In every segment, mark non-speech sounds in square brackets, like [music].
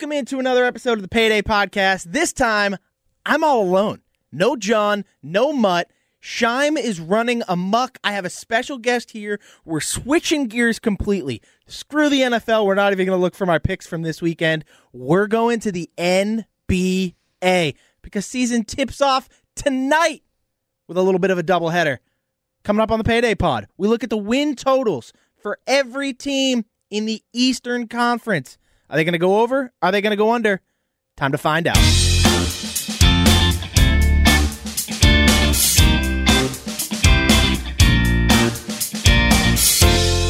Welcome into another episode of the Payday Podcast. This time, I'm all alone. No John, no Mutt. Shime is running amok. I have a special guest here. We're switching gears completely. Screw the NFL. We're not even going to look for my picks from this weekend. We're going to the NBA because season tips off tonight with a little bit of a doubleheader. Coming up on the Payday Pod, we look at the win totals for every team in the Eastern Conference. Are they going to go over? Are they going to go under? Time to find out. All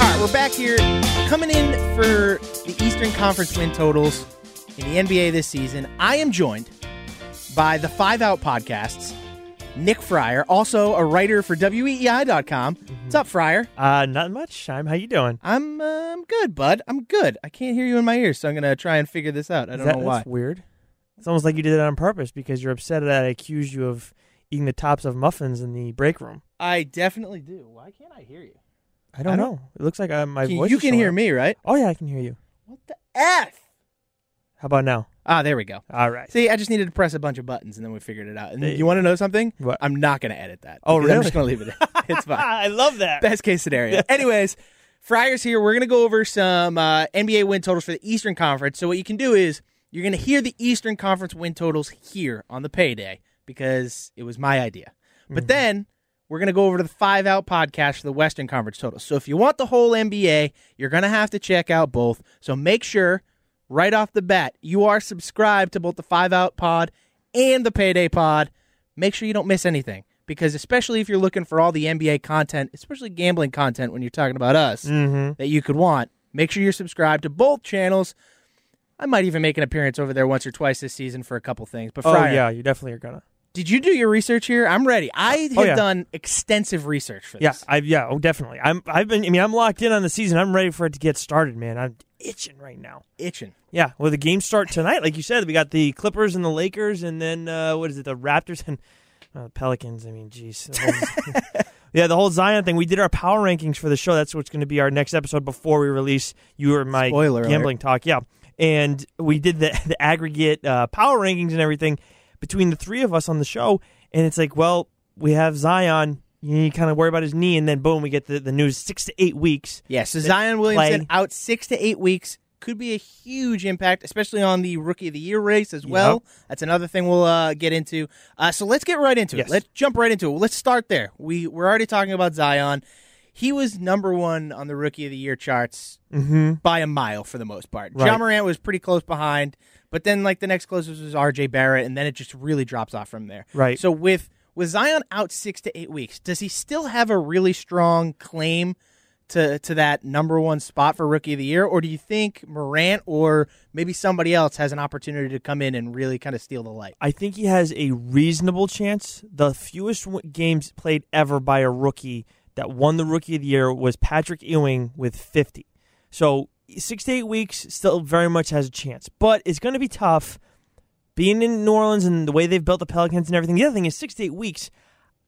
right, we're back here coming in for the Eastern Conference win totals in the NBA this season. I am joined by the Five Out podcasts, Nick Friar, also a writer for WEEI.com. What's up, Friar? Uh, not much. Shime, how you doing? I'm uh, I'm good, bud. I'm good. I can't hear you in my ears, so I'm gonna try and figure this out. I don't That- know why. That's weird. It's almost like you did it on purpose because you're upset that I accused you of eating the tops of muffins in the break room. I definitely do. Why can't I hear you? I don't, I don't- know. It looks like uh, my Can- voice. you can hear up. me, right? Oh yeah, I can hear you. What the f? How about now? Ah, there we go. All right. See, I just needed to press a bunch of buttons, and then we figured it out. And There you you want to know something? What? I'm not gonna edit that. Oh, because I'm just gonna leave it. in. [laughs] it's fine. I love that. Best case scenario. Anyways, Friars here. We're going to go over some uh, NBA win totals for the Eastern Conference. So, what you can do is you're going to hear the Eastern Conference win totals here on the payday because it was my idea. But then we're going to go over to the five out podcast for the Western Conference totals. So, if you want the whole NBA, you're going to have to check out both. So, make sure right off the bat you are subscribed to both the five out pod and the payday pod. Make sure you don't miss anything because especially if you're looking for all the NBA content, especially gambling content when you're talking about us Mm-hmm. that you could want, make sure you're subscribed to both channels. I might even make an appearance over there once or twice this season for a couple things. But Oh yeah, you definitely are gonna. Did you do your research here? I'm ready. I have Oh, yeah. done extensive research for Yeah, this. I yeah, oh definitely. I'm I've been. I mean, I'm locked in on the season. I'm ready for it to get started, man. I'm itching right now. itching. Yeah, well, the games start tonight, like you said. We got the Clippers and the Lakers, and then uh, what is it? The Raptors and uh, Pelicans. I mean, jeez. [laughs] Yeah, the whole Zion thing. We did our power rankings for the show. That's what's going to be our next episode before we release you or my Spoiler gambling talk. Yeah, and we did the [laughs] the aggregate uh, power rankings and everything between the three of us on the show. And it's like, well, we have Zion. You kind of worry about his knee, and then boom, we get the, the news six to eight weeks. Yeah, so Zion Williamson play. out six to eight weeks could be a huge impact, especially on the Rookie of the Year race as well. That's another thing we'll uh, get into. Uh, so let's get right into Yes. it. Let's jump right into it. Let's start there. We we're already talking about Zion. He was number one on the Rookie of the Year charts Mm-hmm. by a mile for the most part. Right. Ja Morant was pretty close behind, but then like the next closest was R.J. Barrett, and then it just really drops off from there. Right. So with with Zion out six to eight weeks, does he still have a really strong claim to to that number one spot for Rookie of the Year, or do you think Morant or maybe somebody else has an opportunity to come in and really kind of steal the light? I think he has a reasonable chance. The fewest w- games played ever by a rookie that won the Rookie of the Year was Patrick Ewing with 50. So six to eight weeks still very much has a chance, but it's going to be tough. Being in New Orleans and the way they've built the Pelicans and everything. The other thing is six to eight weeks.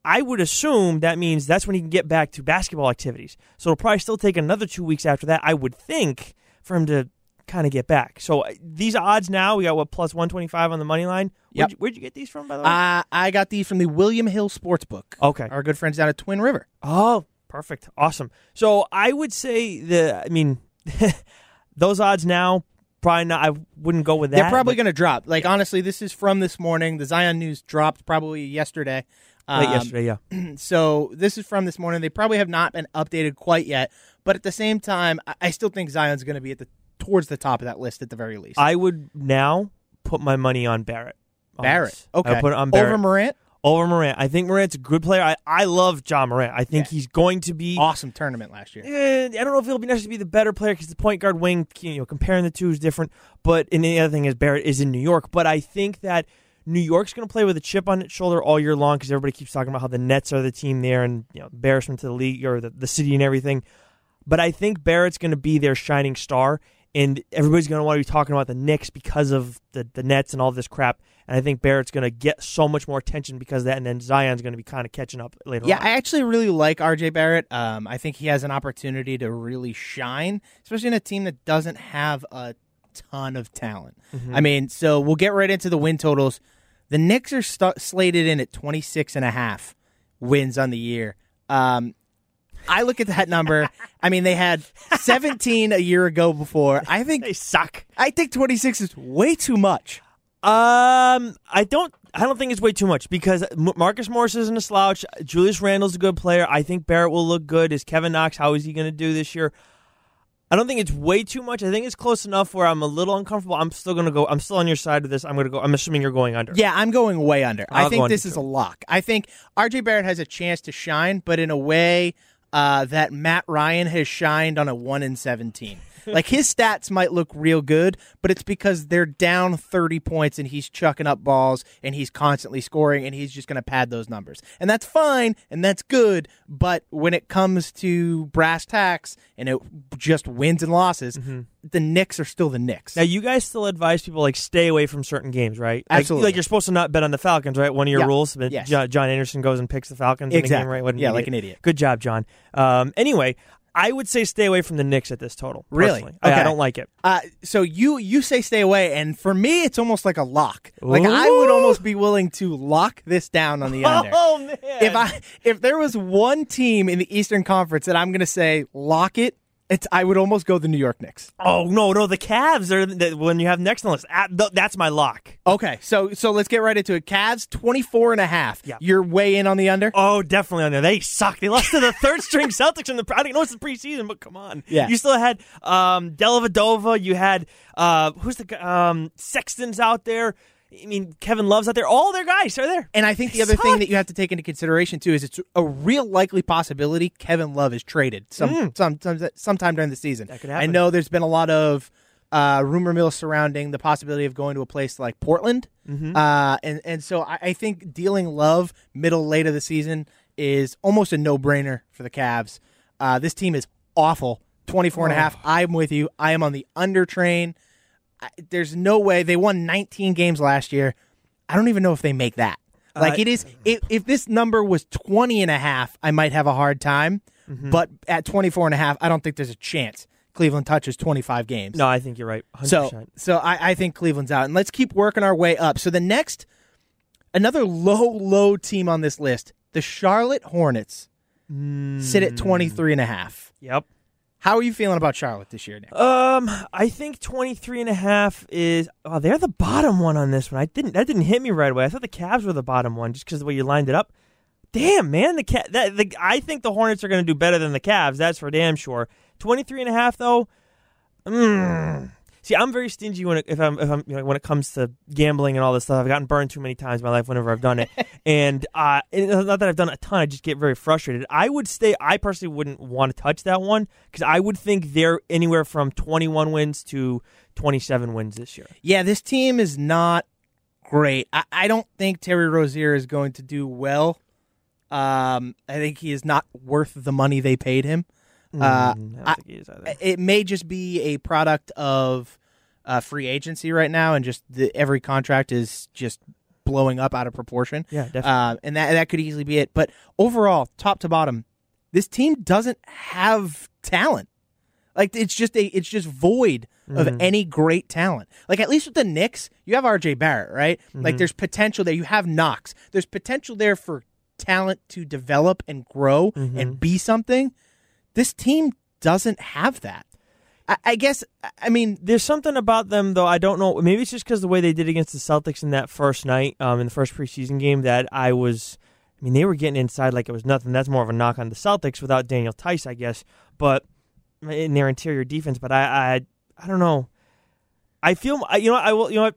I would assume that means that's when he can get back to basketball activities. So it'll probably still take another two weeks after that. I would think for him to kind of get back. So uh, these odds now we got what plus one twenty five on the money line. Where'd, you, where'd you get these from, by the way? Uh, I got these from the William Hill Sportsbook. okay. Our good friends down at Twin River. Oh, perfect. Awesome. So I would say the. I mean, [laughs] those odds now probably not. I wouldn't go with that. They're probably going to drop. Like honestly, this is from this morning. The Zion news dropped probably yesterday. late Um, yesterday. Yeah. [clears throat] So this is from this morning. They probably have not been updated quite yet, but at the same time, I- I still think Zion's going to be at the towards the top of that list at the very least. I would now put my money on Barrett. on Barrett, this. okay, I put it on Barrett over Morant. over Morant. I think Morant's a good player. I, I love Ja Morant. I think Yeah. he's going to be. Awesome tournament last year. Eh, I don't know if he'll be necessarily be the better player because the point guard wing, you know, comparing the two is different. But and the other thing is Barrett is in New York. But I think that New York's going to play with a chip on its shoulder all year long because everybody keeps talking about how the Nets are the team there and you know embarrassment to the league or the, the city and everything. But I think Barrett's going to be their shining star, and everybody's going to want to be talking about the Knicks because of the the Nets and all this crap. And I think Barrett's going to get so much more attention because of that, and then Zion's going to be kind of catching up later Yeah, on. I actually really like RJ Barrett. Um, I think he has an opportunity to really shine, especially in a team that doesn't have a ton of talent. Mm-hmm. I mean, so we'll get right into the win totals. The Knicks are st- slated in at 26 and a half wins on the year. Um, I look at that number. I mean, they had 17 a year ago before. I think They suck. I think 26 is way too much. Um, I don't. I don't think it's way too much because Marcus Morris isn't a slouch. Julius Randle's a good player. I think Barrett will look good. Is Kevin Knox? How is he going to do this year? I don't think it's way too much. I think it's close enough where I'm a little uncomfortable. I'm still going to go. I'm still on your side of this. I'm going to go. I'm assuming you're going under. Yeah, I'm going way under. I'll I think this is too. a lock. I think RJ Barrett has a chance to shine, but in a way uh, that Matt Ryan has shined on a 1 in 17. [laughs] like his stats might look real good, but it's because they're down 30 points and he's chucking up balls and he's constantly scoring and he's just going to pad those numbers. And that's fine and that's good, but when it comes to brass tacks and it just wins and losses, the Knicks are still the Knicks. Now you guys still advise people like stay away from certain games, right? Like- Absolutely. Like, you're supposed to not bet on the Falcons, right? One of your Yeah. rules. But Yes. John, Anderson goes and picks the Falcons in the Exactly. game, right? What Yeah, like an idiot. Good job, John. Um, anyway, I would say stay away from the Knicks at this total. Really? personally. I- I, don't like it. Uh, so you you say stay away, and for me, it's almost like a lock. Like I would almost be willing to lock this down on the [laughs] under. Oh man! If I if there was one team in the Eastern Conference that I'm going to say lock it, it's I would almost go the New York Knicks. oh no, no, the Cavs are the, when you have next on the list. Th- that's my lock. Okay, so so let's get right into it. Cavs 24 and a half. Yeah. You're way in on the under. Oh, definitely on there. They suck. They lost to the third string [laughs] Celtics in the. I don't know it's the preseason, but come on. Yeah. You still had um, Dellavedova. You had uh, who's the um, Sexton's out there. I mean, Kevin Love's out there. All their guys are there. And I think the They other thing that you have to take into consideration too is it's a real likely possibility Kevin Love is traded some some, some sometime during the season. Mm. That could I know there's been a lot of uh, rumor mill surrounding the possibility of going to a place like Portland, Mm-hmm. uh, and and so I, I think dealing Love middle late of the season is almost a no brainer for the Cavs. Uh, this team is awful. 24 and a Oh. half. I'm with you. I am on the under train. I, there's no way they won 19 games last year. I don't even know if they make that. Like Uh, it is if, if this number was 20 and a half, I might have a hard time, Mm-hmm. but at 24 and a half, I don't think there's a chance Cleveland touches 25 games. No, I think you're right. 100%. So so I, I think Cleveland's out. And let's keep working our way up. So the next another low low team on this list, the Charlotte Hornets sit at 23 and a half. yep. How are you feeling about Charlotte this year, Nick? Um, I think 23 and a half is oh, they're the bottom one on this one. I didn't that didn't hit me right away. I thought the Cavs were the bottom one just because the way you lined it up. Damn, man, the cat that the I think the Hornets are going to do better than the Cavs. That's for damn sure. 23 and a half though. Mm. See, I'm very stingy when it, if I'm if I'm you know, when it comes to gambling and all this stuff. I've gotten burned too many times in my life whenever I've done it, [laughs] and uh, not that I've done a ton. I just get very frustrated. I would stay. I personally wouldn't want to touch that one because I would think they're anywhere from 21 wins to 27 wins this year. Yeah, this team is not great. I, I don't think Terry Rozier is going to do well. Um, I think he is not worth the money they paid him. Uh, Mm, I don't I- think he is. It may just be a product of uh, free agency right now, and just the, every contract is just blowing up out of proportion. yeah, definitely. Um, and that that could easily be it. But overall, top to bottom, this team doesn't have talent. Like it's just a it's just void of Mhm. any great talent. Like at least with the Knicks, you have RJ Barrett, right? Like Mhm. there's potential there. You have Knox. There's potential there for talent to develop and grow Mhm. and be something. This team doesn't have that. I, guess. I mean, There's something about them though. I don't know. Maybe it's just because the way they did against the Celtics in that first night, um, in the first preseason game, that I was. I mean, they were getting inside like it was nothing. That's more of a knock on the Celtics without Daniel Theis, I guess. But in their interior defense, but I, I, I don't know. I feel, you know, I will, you know,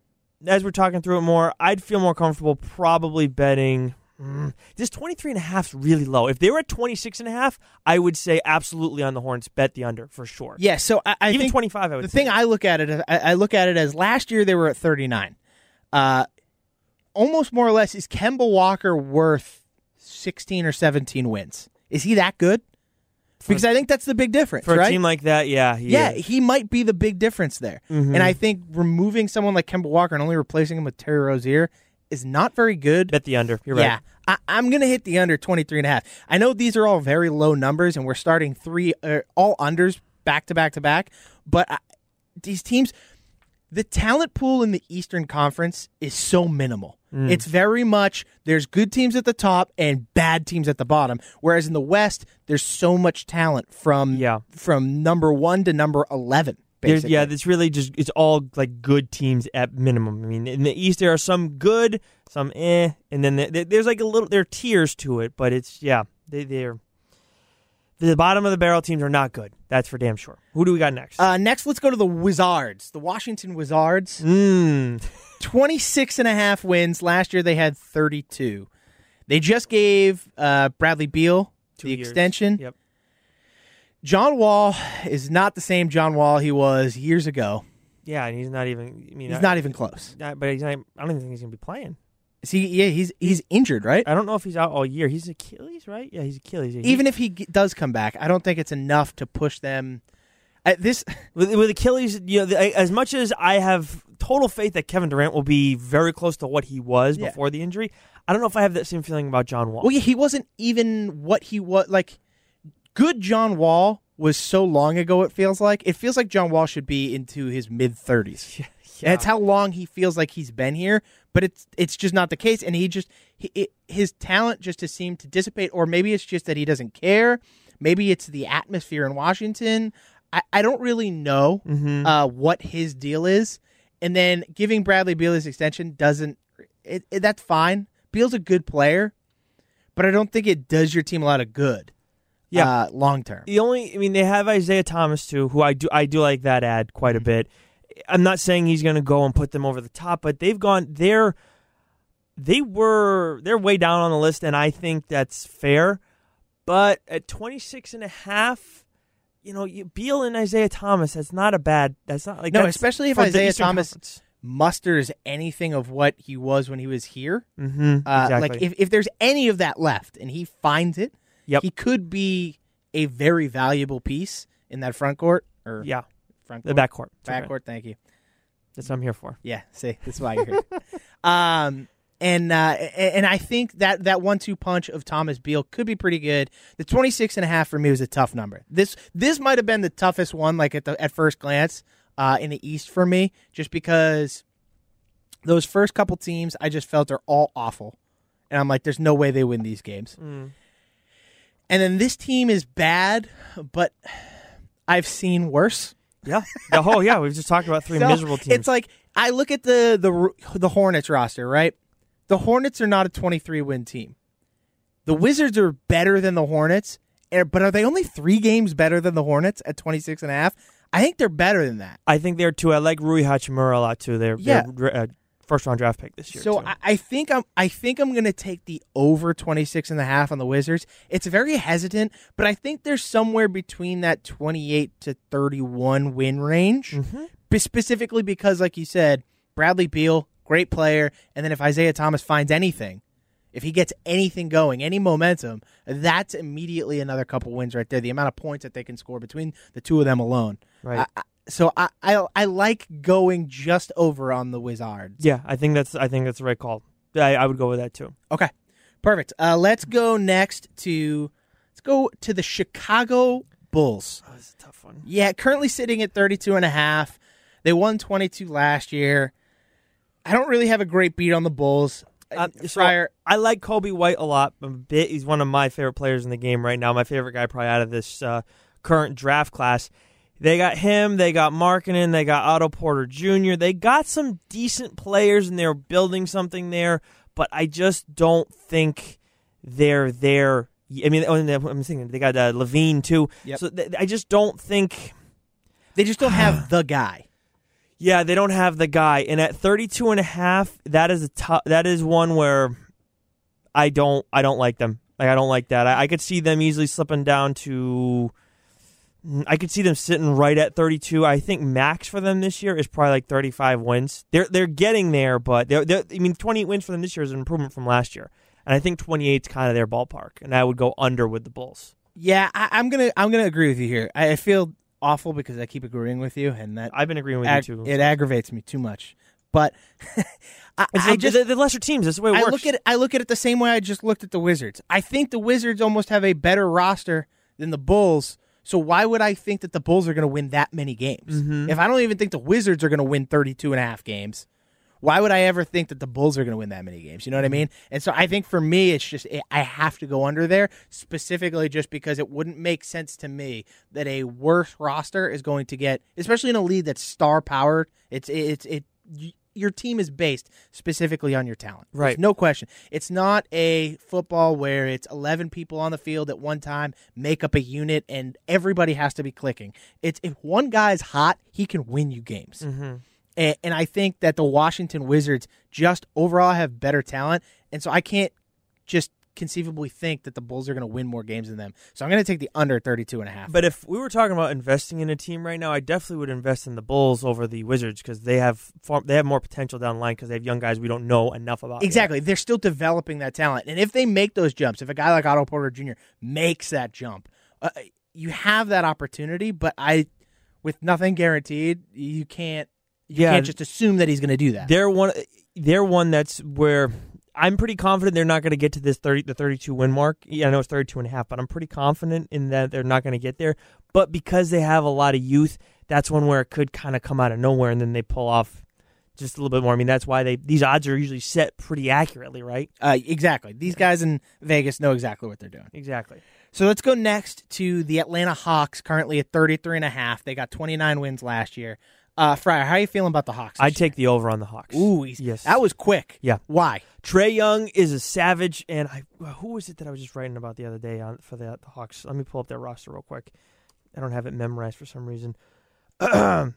as we're talking through it more, I'd feel more comfortable probably betting. Mm, this 23 and a half is really low. If they were at 26 and a half, I would say absolutely on the horns, bet the under for sure. yeah. So I, I Even think 25, I would the say. thing I look at it, I, I look at it as last year they were at 39. Uh, almost more or less, is Kemba Walker worth 16 or 17 wins? Is he that good? Because I think that's the big difference, For a right? team like that, yeah, he yeah, is. he might be the big difference there. Mhm. And I think removing someone like Kemba Walker and only replacing him with Terry Rozier is not very good. bet the under. You're yeah, right. I, I'm going to hit the under 23 and a half. I know these are all very low numbers, and we're starting three, uh, all unders back to back to back. But I, these teams, the talent pool in the Eastern Conference is so minimal. Mm. It's very much there's good teams at the top and bad teams at the bottom. Whereas in the West, there's so much talent from Yeah. from number one to number eleven. Basically. yeah, it's really just it's all like good teams at minimum. I mean, in the East there are some good, some eh, and then there- there's like a little there are tiers to it, but it's yeah, they they're the bottom of the barrel teams are not good. That's for damn sure. Who do we got next? Uh, next, let's go to the Wizards, the Washington Wizards. Mm. 26 and a half wins. Last year they had 32. They just gave uh, Bradley Beal Two the years. extension. Yep. John Wall is not the same John Wall he was years ago. Yeah, and he's not even. I mean, He's I- not even close. not- but he's not. I don't even think he's gonna be playing. See, yeah, he's he's injured, right? I don't know if he's out all year. He's Achilles, right? Yeah, he's Achilles. Yeah, he- Even if he g- does come back, I don't think it's enough to push them. At this, [laughs] with, with Achilles, you know, the, as much as I have total faith that Kevin Durant will be very close to what he was Yeah. before the injury, I don't know if I have that same feeling about John Wall. well, yeah, he wasn't even what he was. Like, good John Wall was so long ago. It feels like it feels like John Wall should be into his mid thirties. [laughs] yeah. And it's how long he feels like he's been here, but it's it's just not the case. And he just he, it, his talent just has seemed to dissipate, or maybe it's just that he doesn't care. Maybe it's the atmosphere in Washington. I, I don't really know Mhm. uh, what his deal is. And then giving Bradley Beal his extension doesn't. It, it, that's fine. Beal's a good player, but I don't think it does your team a lot of good. Yeah. uh, long term. The only, I mean, they have Isaiah Thomas too, who I do, I do like that ad quite a bit. I'm not saying he's going to go and put them over the top, but they've gone, they're, they were, they're way down on the list, and I think that's fair. But at 26 and a half, you know, you, Beal and Isaiah Thomas, that's not a bad, that's not like, No, especially if Isaiah Thomas Conference. musters anything of what he was when he was here. Mhm, Uh, exactly. Like if, if there's any of that left and he finds it, Yep. he could be a very valuable piece in that front court or yeah, front the back court, back court. Thank you. That's what I'm here for. Yeah, see, that's why you're here. [laughs] um, and uh, and I think that that one-two punch of Thomas Beal could be pretty good. The 26 and a half for me was a tough number. This this might have been the toughest one, like at the at first glance, uh, in the East for me, just because those first couple teams I just felt are all awful, and I'm like, there's no way they win these games. Mm. And then this team is bad, but I've seen worse. Yeah. The whole, yeah, we've just talked about three [laughs] So, miserable teams. It's like I look at the the the Hornets roster, right? The Hornets are not a 23 win team. The Wizards are better than the Hornets, eh, but are they only 3 games better than the Hornets at 26 and a half? I think they're better than that. I think they're too. I like Rui Hachimura a lot too. They're, Yeah. they're uh, first round draft pick this year. So too. I, I think I'm I think I'm going to take the over 26 and a half on the Wizards. It's very hesitant, but I think they're somewhere between that 28 to 31 win range. Mhm. Specifically because, like you said, Bradley Beal, great player, and then if Isaiah Thomas finds anything, if he gets anything going, any momentum, that's immediately another couple wins right there. The amount of points that they can score between the two of them alone. right. I, so I, I I like going just over on the Wizards. yeah, I think that's. I think that's the right call. I, I would go with that too. Okay, perfect. Uh, let's go next to let's go to the Chicago Bulls. Oh, that's a tough one. Yeah, currently sitting at 32 and a half. They won 22 last year. I don't really have a great beat on the Bulls. Uh, so Friar, I like Coby White a lot. A bit. He's one of my favorite players in the game right now. My favorite guy probably out of this uh, current draft class. They got him. They got Markkanen. They got Otto Porter Jr. They got some decent players, and they're building something there. But I just don't think they're there. I mean, oh, I'm thinking they got uh, LaVine too. Yep. So th- I just don't think. they just don't have [sighs] the guy. Yeah, they don't have the guy. And at 32 and a half, that is a tou- that is one where I don't I don't like them. Like I don't like that. I, I could see them easily slipping down to I could see them sitting right at 32. I think max for them this year is probably like 35 wins. They're they're getting there, but they're, they're I mean 28 wins for them this year is an improvement from last year. And I think 28 is kind of their ballpark, and I would go under with the Bulls. Yeah, I, I'm gonna I'm gonna agree with you here. I, I feel awful because I keep agreeing with you, and that I've been agreeing with ag- you too. it aggravates me too much. But [laughs] I, I the, just the, lesser teams. That's the way it I works. look at it, I look at it the same way I just looked at the Wizards. I think the Wizards almost have a better roster than the Bulls. So why would I think that the Bulls are going to win that many games? Mhm. If I don't even think the Wizards are going to win 32 and a half games, why would I ever think that the Bulls are going to win that many games? You know what I mean? And so I think for me, it's just I have to go under there specifically just because it wouldn't make sense to me that a worse roster is going to get, especially in a league that's star powered. It's it's it. Your team is based specifically on your talent. There's Right. no question. It's not a football where it's 11 people on the field at one time, make up a unit, and everybody has to be clicking. It's if one guy's hot, he can win you games. Mm-hmm. And, and I think that the Washington Wizards just overall have better talent. And so I can't just conceivably think that the Bulls are going to win more games than them. So I'm going to take the under 32 and a half. But if we were talking about investing in a team right now, I definitely would invest in the Bulls over the Wizards because they have far, they have more potential down the line because they have young guys we don't know enough about. yet. Exactly. They're still developing that talent. And if they make those jumps, if a guy like Otto Porter Jr. makes that jump, uh, you have that opportunity. But I, with nothing guaranteed, you can't. You Yeah, can't just assume that he's going to do that. They're one. They're one that's where I'm pretty confident they're not going to get to this 30, the 32 win mark. Yeah, I know it's 32 and a half, but I'm pretty confident in that they're not going to get there. But because they have a lot of youth, that's one where it could kind of come out of nowhere and then they pull off just a little bit more. I mean, that's why they these odds are usually set pretty accurately, right? Uh, exactly. These guys in Vegas know exactly what they're doing. Exactly. So let's go next to the Atlanta Hawks, currently at 33 and a half. They got 29 wins last year. Uh, Friar, how are you feeling about the Hawks? I'd take the over on the Hawks. Ooh, he's, Yes. that was quick. Yeah. Why? Trae Young is a savage, and I who was it that I was just writing about the other day on for the, the Hawks? Let me pull up their roster real quick. I don't have it memorized for some reason. [clears throat] Where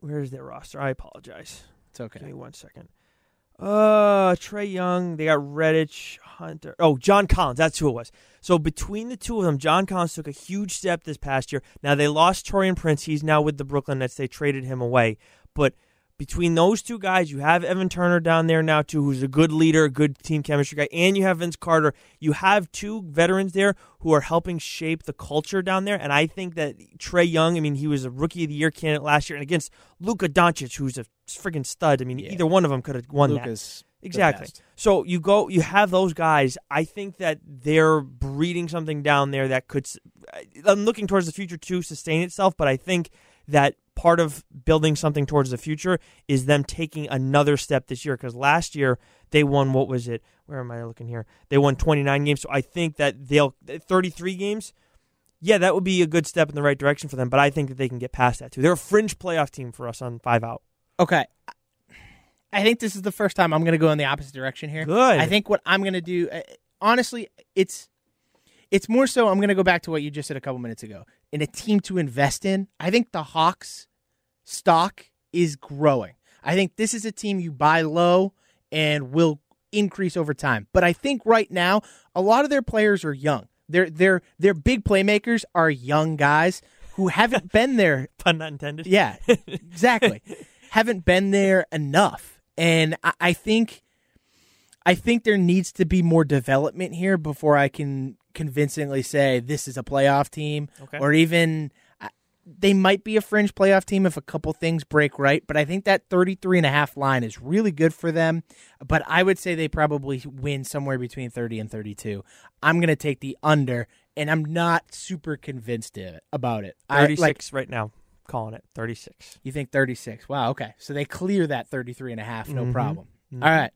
is their roster? I apologize. It's okay. Give me one second. Uh, Trae Young. They got Reddish, Hunter. Oh, John Collins. That's who it was. So between the two of them, John Collins took a huge step this past year. Now they lost Taurean Prince. He's now with the Brooklyn Nets. They traded him away. But between those two guys, you have Evan Turner down there now too, who's a good leader, a good team chemistry guy, and you have Vince Carter. You have two veterans there who are helping shape the culture down there. And I think that Trae Young, I mean, he was a rookie of the year candidate last year, and against Luka Doncic, who's a friggin' stud. I mean, Yeah. either one of them could have won that. Luka's the Exactly. So you go, you have those guys. I think that they're breeding something down there that could. I'm looking towards the future to sustain itself, but I think that part of building something towards the future is them taking another step this year. Because last year they won. What was it? Where am I looking here? They won 29 games. So I think that they'll 33 games. Yeah, that would be a good step in the right direction for them. But I think that they can get past that too. They're a fringe playoff team for us on five out. Okay. I think this is the first time I'm going to go in the opposite direction here. Good. I think what I'm going to do, uh, honestly, it's it's more so. I'm going to go back to what you just said a couple minutes ago. In a team to invest in, I think the Hawks stock is growing. I think this is a team you buy low and will increase over time. But I think right now, a lot of their players are young. Their their their big playmakers are young guys who haven't been there [laughs] Pun not intended. yeah, exactly. [laughs] Haven't been there enough, and I, I think, I think there needs to be more development here before I can convincingly say this is a playoff team, Okay. or even they might be a fringe playoff team if a couple things break right. But I think that 33 and a half line is really good for them. But I would say they probably win somewhere between 30 and 32. I'm going to take the under, and I'm not super convinced it- about it. I- 36 like, right now. Calling it 36. you think 36. Wow, okay. So they clear that 33 and a half, no Mhm. problem. Mhm. All right.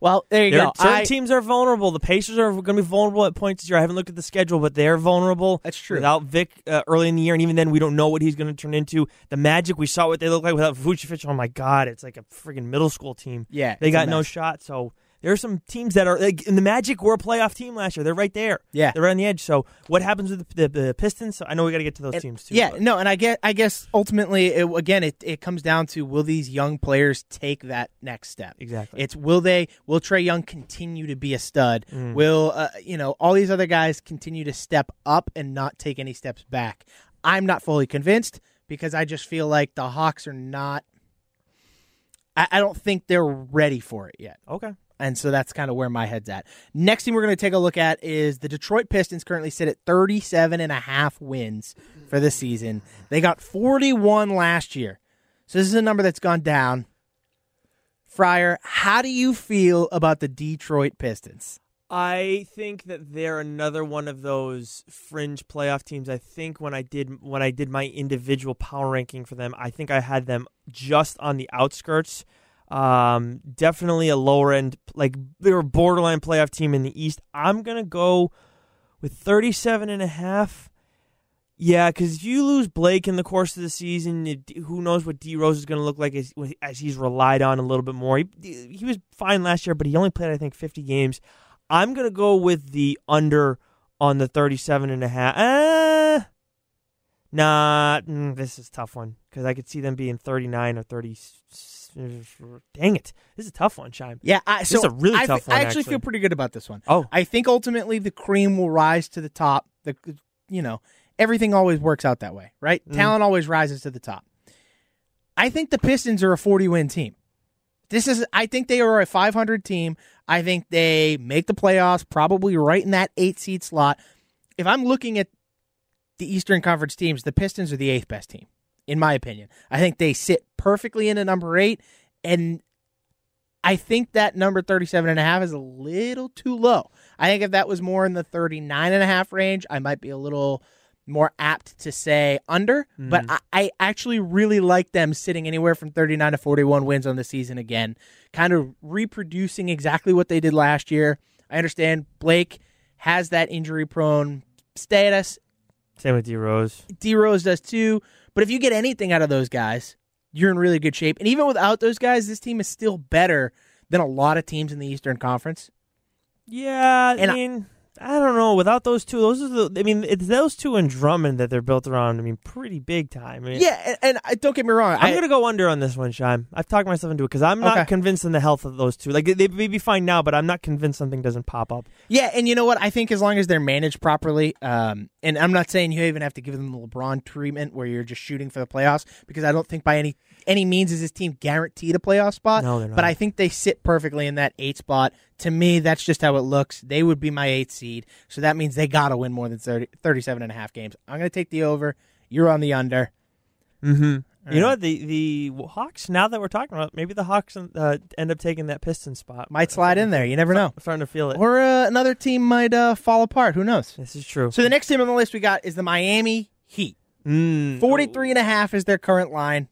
Well, there you There- go. certain I- teams are vulnerable. The Pacers are going to be vulnerable at points this year. I haven't looked at the schedule, but they're vulnerable. That's true. Without Vic uh, early in the year, and even then, we don't know what he's going to turn into. The Magic, we saw what they look like without Vucevic. Oh my God, it's like a freaking middle school team. yeah, They got no shot. So there are some teams that are like, and the Magic were a playoff team last year. They're right there. Yeah. They're right on the edge. So what happens with the, the, the Pistons? So I know we got to get to those And- teams too. Yeah, but- no, and I get, I guess ultimately, it, again, it, it comes down to will these young players take that next step? exactly. It's will they? Will Trae Young continue to be a stud? Mm. Will uh, you know all these other guys continue to step up and not take any steps back? I'm not fully convinced because I just feel like the Hawks are not. I, I don't think they're ready for it yet. okay. And so that's kind of where my head's at. Next thing we're going to take a look at is the Detroit Pistons currently sit at 37 and a half wins for the season. They got 41 last year. So this is a number that's gone down. Friar, how do you feel about the Detroit Pistons? I think that they're another one of those fringe playoff teams. I think when I did when I did my individual power ranking for them, I think I had them just on the outskirts. Um, definitely a lower end, like they're a borderline playoff team in the East. I'm gonna go with 37 and a half. Yeah, because if you lose Blake in the course of the season, it, who knows what D Rose is going to look like as, as he's relied on a little bit more. He, he was fine last year, but he only played I think 50 games. I'm going to go with the under on the 37 and a half. Uh, nah, mm, this is tough one because I could see them being 39 or 30. Dang it. This is a tough one, Shime. Yeah, I, This so is a really I, tough one, I actually, actually. feel pretty good about this one. Oh, I think ultimately the cream will rise to the top. The you know everything always works out that way, right? Mm. Talent always rises to the top. I think the Pistons are a 40 win team. This is I think they are a 500 team. I think they make the playoffs probably right in that 8 seed slot. If I'm looking at the Eastern Conference teams, the Pistons are the eighth best team in my opinion. I think they sit perfectly into number 8 and I think that number 37 and a half is a little too low. I think if that was more in the 39 and a half range, I might be a little more apt to say under. But mm-hmm. I, I actually really like them sitting anywhere from 39 to 41 wins on the season again, kind of reproducing exactly what they did last year. I understand Blake has that injury prone status. same with D Rose. D Rose does too. But if you get anything out of those guys, you're in really good shape. And even without those guys, this team is still better than a lot of teams in the Eastern Conference. Yeah, And I I- mean, I, don't know. Without those two, those are the. I mean, it's those two and Drummond that they're built around. I mean, pretty big time. I mean, Yeah, and, and I- don't get me wrong. I'm I, gonna go under on this one, Shime. I've talked myself into it because I'm not Okay. convinced in the health of those two. Like they may be fine now, but I'm not convinced something doesn't pop up. yeah, and you know what? I think as long as they're managed properly, um, and I'm not saying you even have to give them the LeBron treatment where you're just shooting for the playoffs because I don't think by any any means is this team guaranteed a playoff spot. No, they're not. But I think they sit perfectly in that eight spot. To me, that's just how it looks. They would be my eighth seed. So that means they got to win more than 30, 37 and a half games. I'm going to take the over. You're on the under. Mm-hmm. You know what? The the Hawks. Now that we're talking about, maybe the Hawks uh, end up taking that Piston spot. Might slide in there. You never know. I'm starting to feel it. Or uh, another team might uh, fall apart. Who knows? This is true. So the next team on the list we got is the Miami Heat. Mm. 43 and a half is their current line.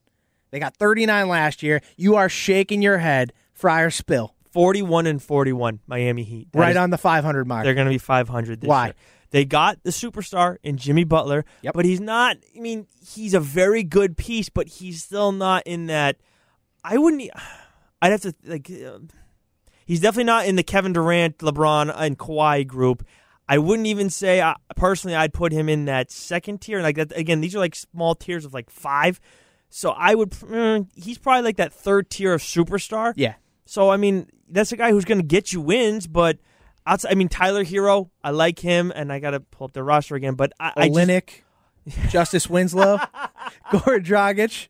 They got 39 last year. You are shaking your head. Friar Spill. 41 and 41, Miami Heat. That right is- on the 500 mark. They're going to be 500 this Why? year. They got the superstar in Jimmy Butler, Yep. but he's not. I mean, he's a very good piece, but he's still not in that. I wouldn't. [sighs] I'd have to like. uh, he's definitely not in the Kevin Durant, LeBron, and Kawhi group. I wouldn't even say uh, personally. I'd put him in that second tier. Like that again. These are like small tiers of like five. So I would. mm, he's probably like that third tier of superstar. yeah. So I mean, that's a guy who's going to get you wins, but outside, I mean, Tyler Herro, I like him, and I got to pull up the roster again. But I, I just, Justice Winslow, [laughs] Goran Dragic.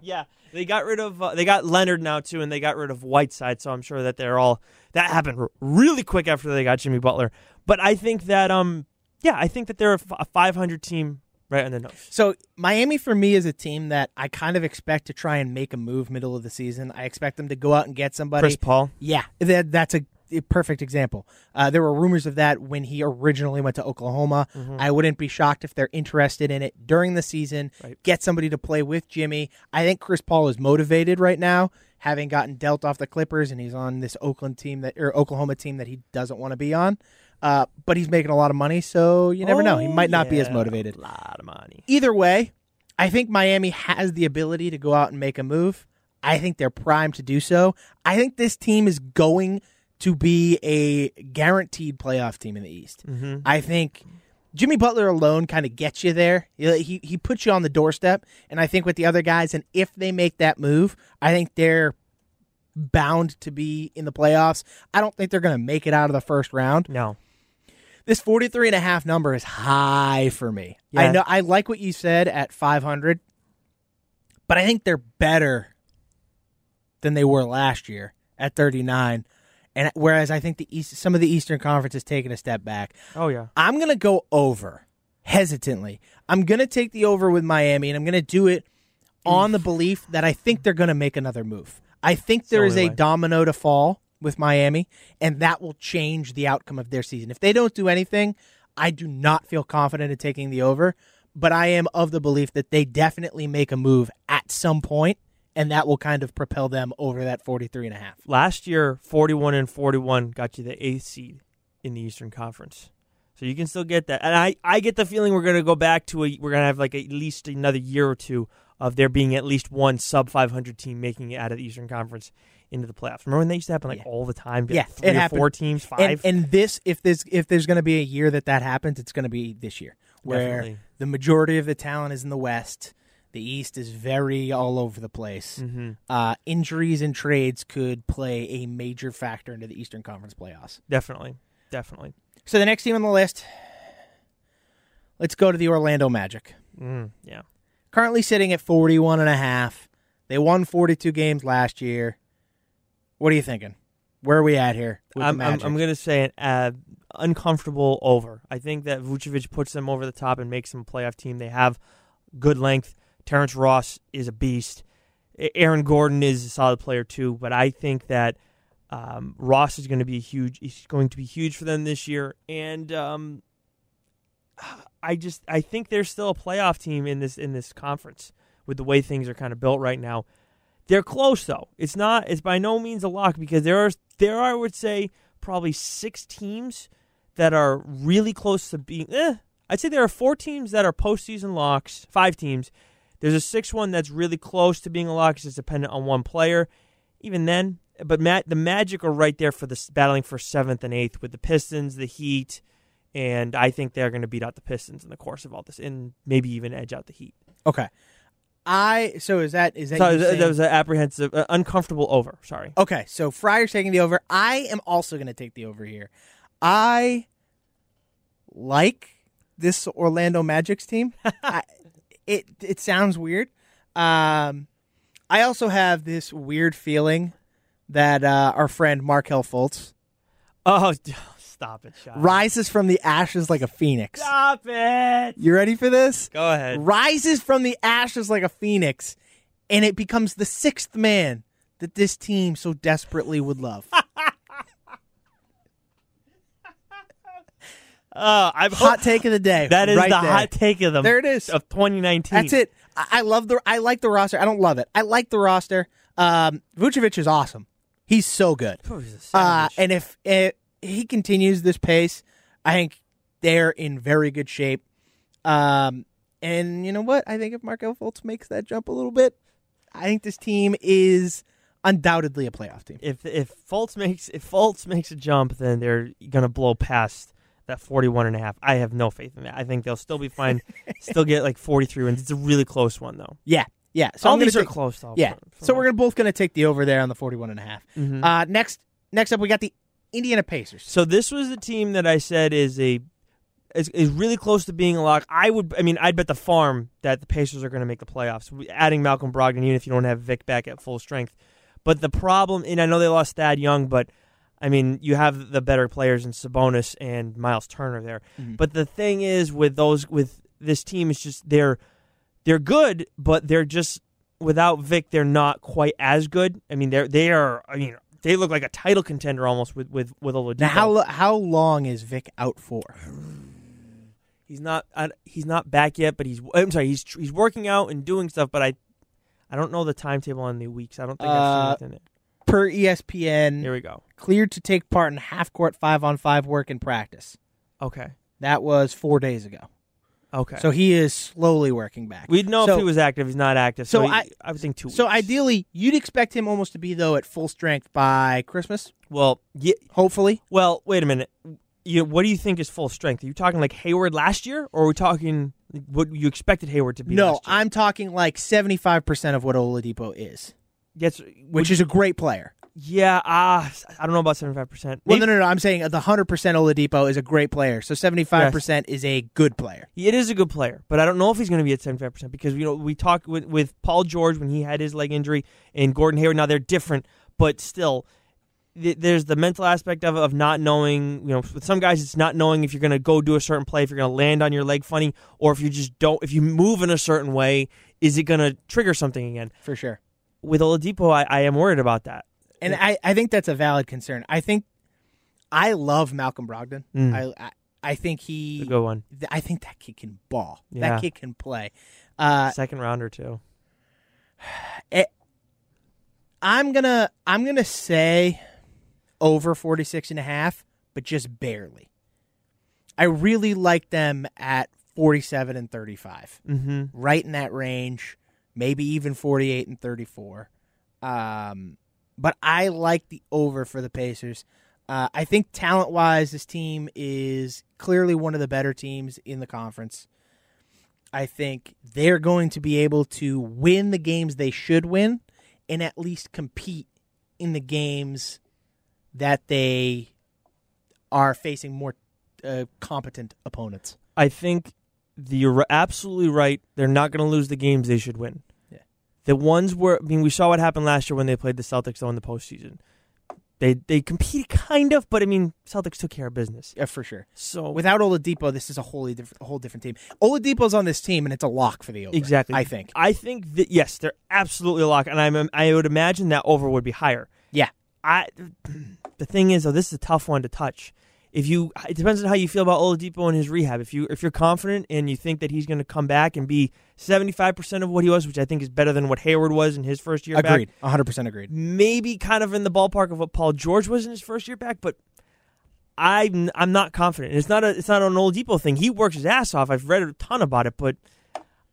yeah, they got rid of uh, they got Leonard now too, and they got rid of Whiteside. So I'm sure that they're all that happened r- really quick after they got Jimmy Butler. But I think that um, yeah, I think that they're a, f- a 500 team right on the nose. So Miami for me is a team that I kind of expect to try and make a move middle of the season. I expect them to go out and get somebody. Chris Paul, Yeah, that, that's a perfect example. Uh, there were rumors of that when he originally went to Oklahoma. I wouldn't be shocked if they're interested in it during the season. Right. Get somebody to play with Jimmy. I think Chris Paul is motivated right now, having gotten dealt off the Clippers, and he's on this Oakland team that or Oklahoma team that he doesn't want to be on. Uh, but he's making a lot of money, so you never know. He Oh, might not be as motivated A lot of money. either way, I think Miami has the ability to go out and make a move. I think they're primed to do so. I think this team is going to be a guaranteed playoff team in the East. Mm-hmm. I think Jimmy Butler alone kind of gets you there. He, he puts you on the doorstep, and I think with the other guys, and if they make that move, I think they're bound to be in the playoffs. I don't think they're going to make it out of the first round No, this 43 and a half number is high for me. Yeah. I know I like what you said at 500, but I think they're better than they were last year at 39. And whereas I think the East, some of the Eastern Conference has taken a step back. oh yeah, I'm going to go over hesitantly. I'm going to take the over with Miami and I'm going to do it on the belief that I think they're going to make another move. I think there the is a domino to fall with Miami, and that will change the outcome of their season. If they don't do anything, I do not feel confident in taking the over, but I am of the belief that they definitely make a move at some point, and that will kind of propel them over that 43 and a half. Last year, 41 and 41 got you the eighth seed in the Eastern Conference. So you can still get that. And I, I get the feeling we're going to go back to a, we're going to have like at least another year or two of there being at least one sub 500 team making it out of the Eastern Conference into the playoffs. Remember when they used to happen like Yeah. all the time? Yeah, like three it or happened. four teams, five. And, and this, if this, if there's going to be a year that that happens, it's going to be this year, where Definitely. the majority of the talent is in the West. The East is very all over the place. hmm Uh, injuries and trades could play a major factor into the Eastern Conference playoffs. Definitely, definitely. So the next team on the list, let's go to the Orlando Magic. Mm, yeah. Currently sitting at 41 and a half. They won 42 games last year. What are you thinking? Where are we at here? I'm, I'm, I'm going to say an uh, uncomfortable over. I think that Vucevic puts them over the top and makes them a playoff team. They have good length. Terrence Ross is a beast. Aaron Gordon is a solid player too, but I think that um, Ross is going to be huge. He's going to be huge for them this year, and um, I just I think they're still a playoff team in this in this conference with the way things are kind of built right now. They're close though. It's not. It's by no means a lock because there are there are I would say probably six teams that are really close to being. Eh, I'd say there are four teams that are postseason locks. Five teams. There's a sixth one that's really close to being a lock. 'cause It's dependent on one player. Even then, but Matt, the Magic are right there for the battling for seventh and eighth with the Pistons, the Heat, and I think they're going to beat out the Pistons in the course of all this, and maybe even edge out the Heat. okay. I so is that is that, So that, that was an apprehensive, uh, uncomfortable over. Sorry. Okay, so Friar's taking the over. I am also going to take the over here. I like this Orlando Magic's team. [laughs] I, it it sounds weird. Um, I also have this weird feeling that uh, our friend Markelle Fultz Oh, [laughs] stop it, Sean. rises from the ashes like a phoenix. Stop it. You ready for this? Go ahead. Rises from the ashes like a phoenix, and it becomes the sixth man that this team so desperately would love. [laughs] Oh, I've Hot take of the day. [laughs] That is right the there. hot take of the There it is. of 2019. That's it. I, I love the. I like the roster. I don't love it. I like the roster. Um, Vucevic is awesome. He's so good. Oh, he's Uh, and if, if he continues this pace, I think they're in very good shape. Um, and you know what? I think if Markelle Fultz makes that jump a little bit, I think this team is undoubtedly a playoff team. if if Fultz makes if Fultz makes a jump, then they're gonna blow past that 41 and a half. I have no faith in that. I think they'll still be [laughs] fine. still get like 43 wins. It's a really close one though. Yeah, yeah. So All these are take- close though. Yeah. So we're gonna both gonna take the over there on the 41 and a half. Mhm. Uh, next, next up, we got the Indiana Pacers. So this was the team that I said is a is, is really close to being a lock. I would, I mean, I'd bet the farm that the Pacers are going to make the playoffs. Adding Malcolm Brogdon, even if you don't have Vic back at full strength, but the problem, and I know they lost Thad Young, but I mean, you have the better players in Sabonis and Miles Turner there. Mhm. But the thing is, with those, with this team, is just they're they're good, but they're just without Vic, they're not quite as good. I mean, they're they are. I mean, they look like a title contender almost with with with Oladipo. Now, how how long is Vic out for? [sighs] He's not. I, he's not back yet, but he's. I'm sorry. He's he's working out and doing stuff, but I, I don't know the timetable on the weeks. I don't think Uh, I've seen it in it. Per ESPN, Here we go. cleared to take part in half court five on five work in practice. Okay. That was four days ago. Okay. So he is slowly working back. we'd know so, if he was active. He's not active. So, so he- I- I would think two. So ideally, you'd expect him almost to be though at full strength by Christmas, well, yeah. hopefully. Well, wait a minute. You, what do you think is full strength? Are you talking like Hayward last year, or are we talking what you expected Hayward to be? No, last year? I'm talking like 75 percent of what Oladipo is, Yes, which is a great player. yeah. Ah, I don't know about seventy five percent. Well, no, no, no. I'm saying the 100 percent Oladipo is a great player. So 75 percent is a good player. It is a good player, but I don't know if he's going to be at seventy five percent because you know we talked with, with Paul George when he had his leg injury and Gordon Hayward. Now they're different, but still, th- there's the mental aspect of of not knowing. You know, with some guys, it's not knowing if you're going to go do a certain play, if you're going to land on your leg funny, or if you just don't. If you move in a certain way, is it going to trigger something again? For sure. With Oladipo, I, I am worried about that. and I, I think that's a valid concern. I think I love Malcolm Brogdon. Mm. I, I I think he. good one. th- I think that kid can ball. Yeah. That kid can play. Uh, Second rounder too. [sighs] I'm gonna I'm gonna say over 46 and a half, but just barely. I really like them at 47 and 35. Mm-hmm. right in that range, maybe even 48 and 34. Um, but I like the over for the Pacers. Uh, I think talent wise, this team is clearly one of the better teams in the conference. I think they're going to be able to win the games they should win and at least compete in the games that they are facing more uh, competent opponents. I think the, you're absolutely right. They're not going to lose the games they should win. The ones where I mean, we saw what happened last year when they played the Celtics though in the postseason. They they competed kind of, but I mean, Celtics took care of business. Yeah, for sure. So Without Oladipo, this is a wholly different, a whole different team. Oladipo's on this team, and it's a lock for the over. Exactly. I think. I think that yes, they're absolutely a lock, and I'm I would imagine that over would be higher. Yeah. I [clears throat] the thing is though, this is a tough one to touch. If you, it depends on how you feel about Oladipo and his rehab. If you if you're confident and you think that he's going to come back and be 75 percent of what he was, which I think is better than what Hayward was in his first year back, Agreed. 100 percent agreed. maybe kind of in the ballpark of what Paul George was in his first year back, but I'm I'm not confident. And it's not a it's not an Oladipo thing. He works his ass off. I've read a ton about it, but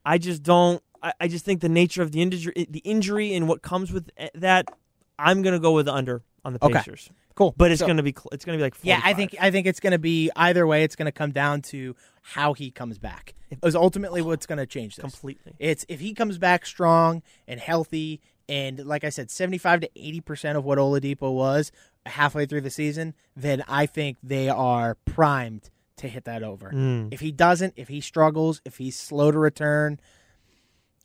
I just don't. I, I just think the nature of the injury, the injury, and what comes with that. I'm gonna go with the under on the Okay. Pacers, Cool. but it's So- gonna be cl- it's gonna be like 45. Yeah, I think I think it's going to be either way. It's going to come down to how he comes back. Is ultimately what's going to change this. completely. It's if he comes back strong and healthy, and like I said, seventy-five to eighty percent of what Oladipo was halfway through the season, then I think they are primed to hit that over. Mm. If he doesn't, if he struggles, if he's slow to return,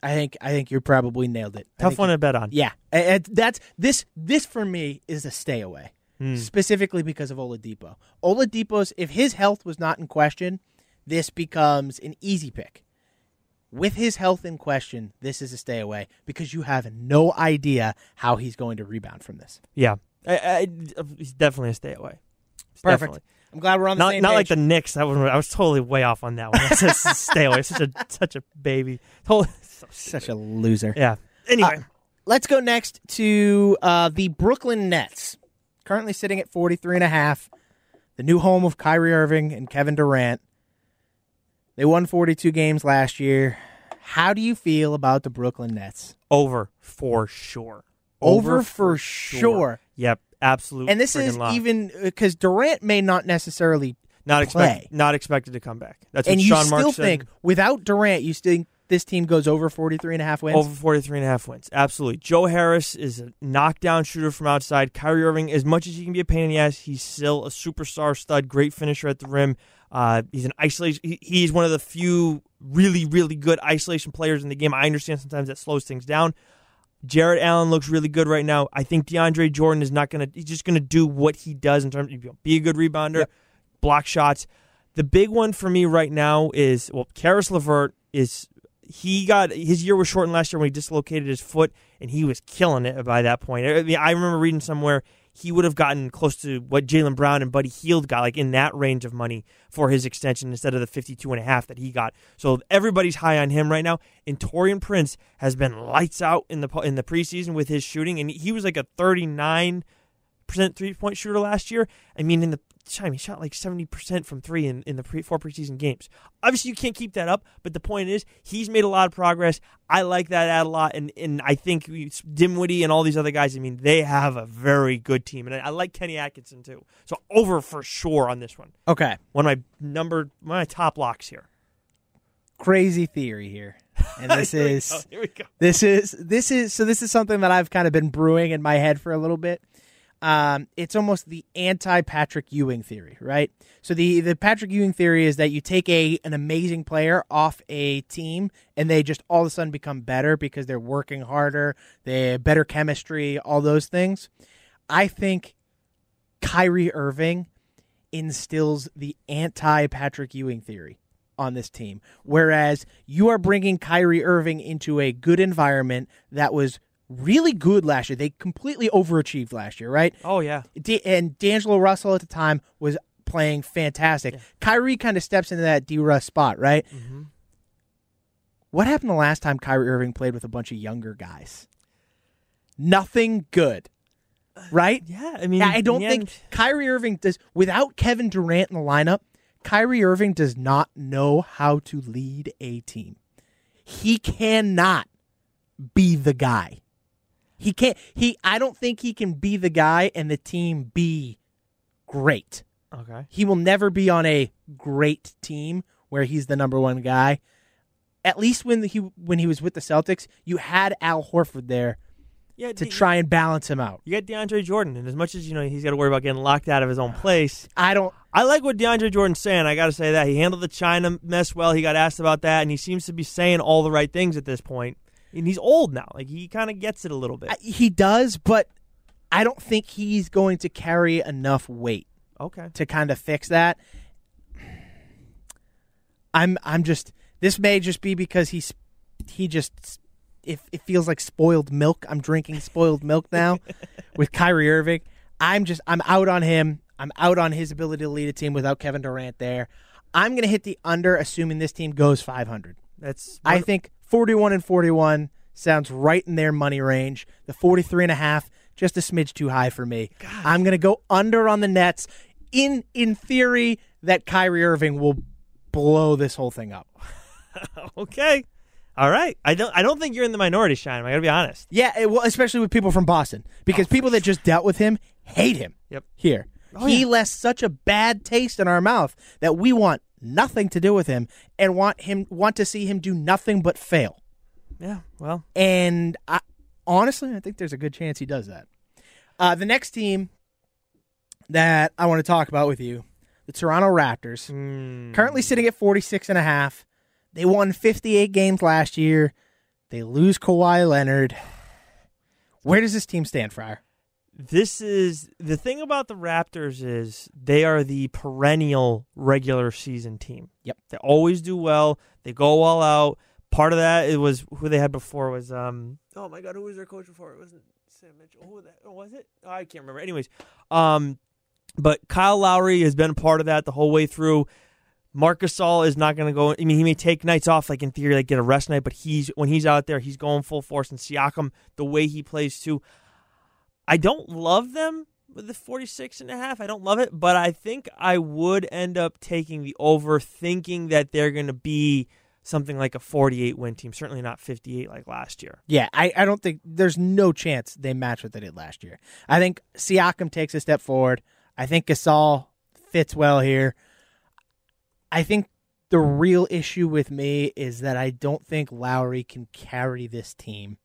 I think I think you're probably nailed it. Tough one you- to bet on. yeah, uh, that's this. This for me is a stay away, Mm. specifically because of Oladipo. Oladipo's if his health was not in question, this becomes an easy pick. With his health in question, this is a stay away because you have no idea how he's going to rebound from this. Yeah, I, I, it's definitely a stay away. It's Perfect. definitely. I'm glad we're on the Not same not page. like the Knicks. That I was totally way off on that one. [laughs] That's just stay away. Such a such a baby. Totally. So Such a loser. Yeah. Anyway, Uh, Let's go next to uh, the Brooklyn Nets, currently sitting at 43 and a half, the new home of Kyrie Irving and Kevin Durant. They won 42 games last year. How do you feel about the Brooklyn Nets? over for sure. Over, for sure. Yep. Absolutely. And this is even because Durant may not necessarily, not play. expected. Not expected to come back. That's what and you Sean still Marks said. think without Durant, you think this team goes over 43 and a half wins? Over 43 and a half wins. Absolutely. Joe Harris is a knockdown shooter from outside. Kyrie Irving, as much as he can be a pain in the ass, he's still a superstar stud, great finisher at the rim. Uh, he's an isolation. he- He's one of the few really, really good isolation players in the game. I understand sometimes that slows things down. Jarrett Allen looks really good right now. I think DeAndre Jordan is not going to, he's just going to do what he does in terms of you know, be a good rebounder, Yep. block shots. The big one for me right now is, well, Caris LeVert is, he got, his year was shortened last year when he dislocated his foot, and he was killing it by that point. I, mean, I remember reading somewhere he would have gotten close to what Jaylen Brown and Buddy Hield got, like in that range of money for his extension instead of the 52 and a half that he got. So everybody's high on him right now. And Taurean Prince has been lights out in the in the preseason with his shooting, and he was like a 39 percent three point shooter last year. I mean, in the time he shot like 70 percent from three in, in the pre four preseason games. Obviously, you can't keep that up, but the point is he's made a lot of progress. I like that ad a lot, and and I think Dinwiddie and all these other guys. I mean, they have a very good team, and I, I like Kenny Atkinson too. So over for sure on this one. okay. One of my number one of my top locks here. Crazy theory here. And [laughs] this Here is. Here we go. This is this is so this is something that I've kind of been brewing in my head for a little bit. Um, it's almost the anti Patrick Ewing theory, right? So the the Patrick Ewing theory is that you take a an amazing player off a team and they just all of a sudden become better because they're working harder, they have better chemistry, all those things. I think Kyrie Irving instills the anti Patrick Ewing theory on this team. Whereas you are bringing Kyrie Irving into a good environment that was really good last year. They completely overachieved last year, right? Oh yeah. D- and D'Angelo Russell at the time was playing fantastic. Kyrie kind of steps into that D Russ spot, right? hmm What happened the last time Kyrie Irving played with a bunch of younger guys? Nothing good, right? Yeah. I mean, I don't think end- Kyrie Irving does without Kevin Durant in the lineup. Kyrie Irving does not know how to lead a team. He cannot be the guy. He can't he I don't think he can be the guy and the team be great. Okay. He will never be on a great team where he's the number one guy. At least when he when he was with the Celtics, you had Al Horford there Yeah. to try and balance him out. You got DeAndre Jordan, and as much as you know he's got to worry about getting locked out of his own place, I don't I like what DeAndre Jordan's saying. I got to say that he handled the China mess well. He got asked about that, and he seems to be saying all the right things at this point. And he's old now; like he kind of gets it a little bit. I- he does, but I don't think he's going to carry enough weight okay. to kind of fix that. I'm I'm just this may just be because he's he just if it feels like spoiled milk. I'm drinking spoiled milk now [laughs] with Kyrie Irving. I'm just I'm out on him. I'm out on his ability to lead a team without Kevin Durant there. I'm going to hit the under assuming this team goes 500. That's I think 41 and 41 sounds right in their money range. The 43 and a half just a smidge too high for me. I'm going to go under on the Nets in in theory that Kyrie Irving will blow this whole thing up. [laughs] okay. All right. I don't. I don't think you're in the minority, Shine. I got to be honest. Yeah, it, well, especially with people from Boston because oh, people that just dealt with him hate him. Yep. Here. Oh, he yeah. left such a bad taste in our mouth that we want nothing to do with him and want him want to see him do nothing but fail. Yeah. Well. And I, honestly, I think there's a good chance he does that. Uh, the next team that I want to talk about with you, the Toronto Raptors, mm, currently sitting at 46 and a half. They won 58 games last year. They lose Kawhi Leonard. Where does this team stand, Friar? This is the thing about the Raptors is they are the perennial regular season team. Yep. They always do well. They go all out. Part of that it was who they had before was um oh my god who was their coach before it wasn't Sam Mitchell who was that oh, was it oh, I can't remember anyways um but Kyle Lowry has been a part of that the whole way through. Marc Gasol is not going to go. I mean, he may take nights off, like in theory, like get a rest night, but he's when he's out there, he's going full force. And Siakam, the way he plays too, I don't love them with the 46 and a half. I don't love it, but I think I would end up taking the over, thinking that they're going to be something like a 48 win team. Certainly not 58 like last year. Yeah, I, I don't think there's no chance they match what they did last year. I think Siakam takes a step forward. I think Gasol fits well here. I think the real issue with me is that I don't think Lowry can carry this team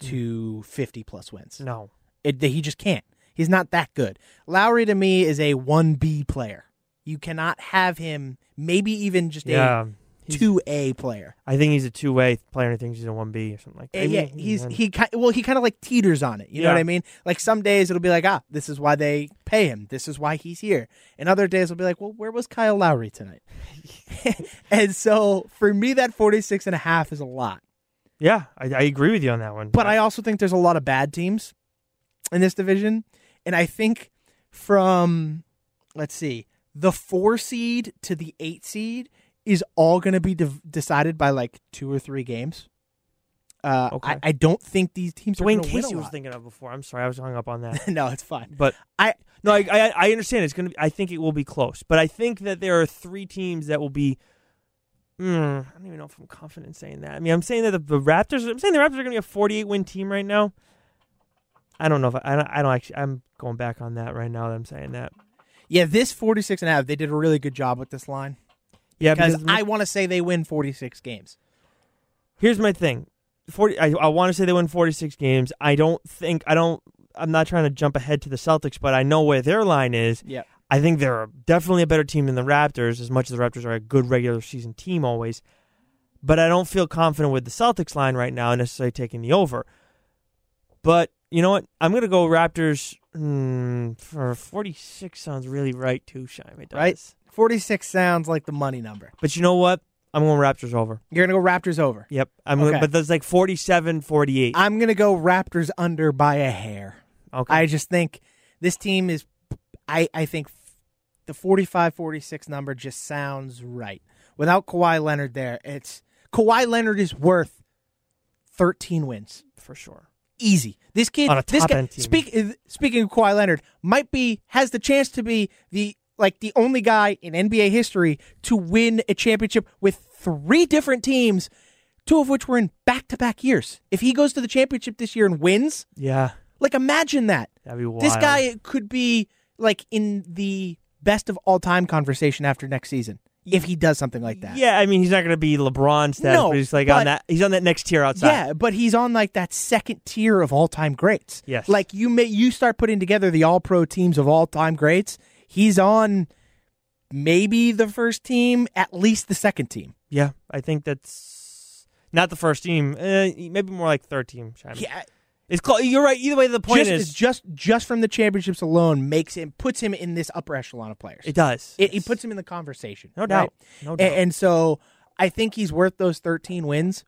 mm. to 50 plus wins. No. It, he just can't. He's not that good. Lowry to me is a 1B player. You cannot have him maybe even just Yeah. a 2A player. I think he's a two way player. I think he's a 1B or something like that. Yeah, he's he ki- well he kind of like teeters on it. You know what I mean? Like some days it'll be like, ah, this is why they pay him. This is why he's here. And other days it'll be like, well, where was Kyle Lowry tonight? [laughs] and so for me that 46 and a half is a lot. Yeah, I, I agree with you on that one. But I also think there's a lot of bad teams in this division. And I think from, let's see, the four seed to the eight seed is all going to be de- decided by like two or three games. Uh, Okay. I, I don't think these teams are Dwane win Casey was thinking of before. I'm sorry, I was hung up on that. [laughs] no, it's fine. But I- no, I, I I understand it's gonna. Be, I think it will be close, but I think that there are three teams that will be. Mm, I don't even know if I'm confident in saying that. I mean, I'm saying that the, the Raptors. I'm saying the Raptors are gonna be a 48 win team right now. I don't know if I, I don't. I don't actually. I'm going back on that right now that I'm saying that. Yeah, this 46 and a half, they did a really good job with this line. Yeah, because because I want to say they win 46 games. here's my thing. 40 I, I want to say they win 46 games. I don't think I don't I'm not trying to jump ahead to the Celtics, but I know where their line is. Yeah. I think they're definitely a better team than the Raptors as much as the Raptors are a good regular season team always. But I don't feel confident with the Celtics line right now and necessarily taking the over. But you know what? I'm going to go Raptors hmm, for 46 sounds really right too, Shime. It does. Right. 46 sounds like the money number. But you know what? I'm going Raptors over. You're gonna go Raptors over. Yep. I'm Okay. gonna, but there's like 47 48. I'm gonna go Raptors under by a hair. Okay. I just think this team is. I I think the 45-46 number just sounds right. Without Kawhi Leonard there, it's Kawhi Leonard is worth 13 wins. for sure. Easy. This kid, On a this guy, top-end team. speak, uh, speaking of Kawhi Leonard, might be has the chance to be the like the only guy in NBA history to win a championship with three different teams, two of which were in back to back years. If he goes to the championship this year and wins, Yeah. like imagine that. That'd be wild. This guy could be like in the best of all time conversation after next season if he does something like that. Yeah, I mean he's not going to be LeBron status, No, but he's like but- on that. He's on that next tier outside. Yeah, but he's on like that second tier of all time greats. Yes. Like you may you start putting together the all pro teams of all time greats. He's on maybe the first team, at least the second team. Yeah, I think that's not the first team. Uh, maybe more like third team. Simon. Yeah, It's close. You're right. Either way, the point just is just just from the championships alone makes him puts him in this upper echelon of players. it does. It, it puts him in the conversation. no right? doubt. No doubt. And, so I think he's worth those 13 wins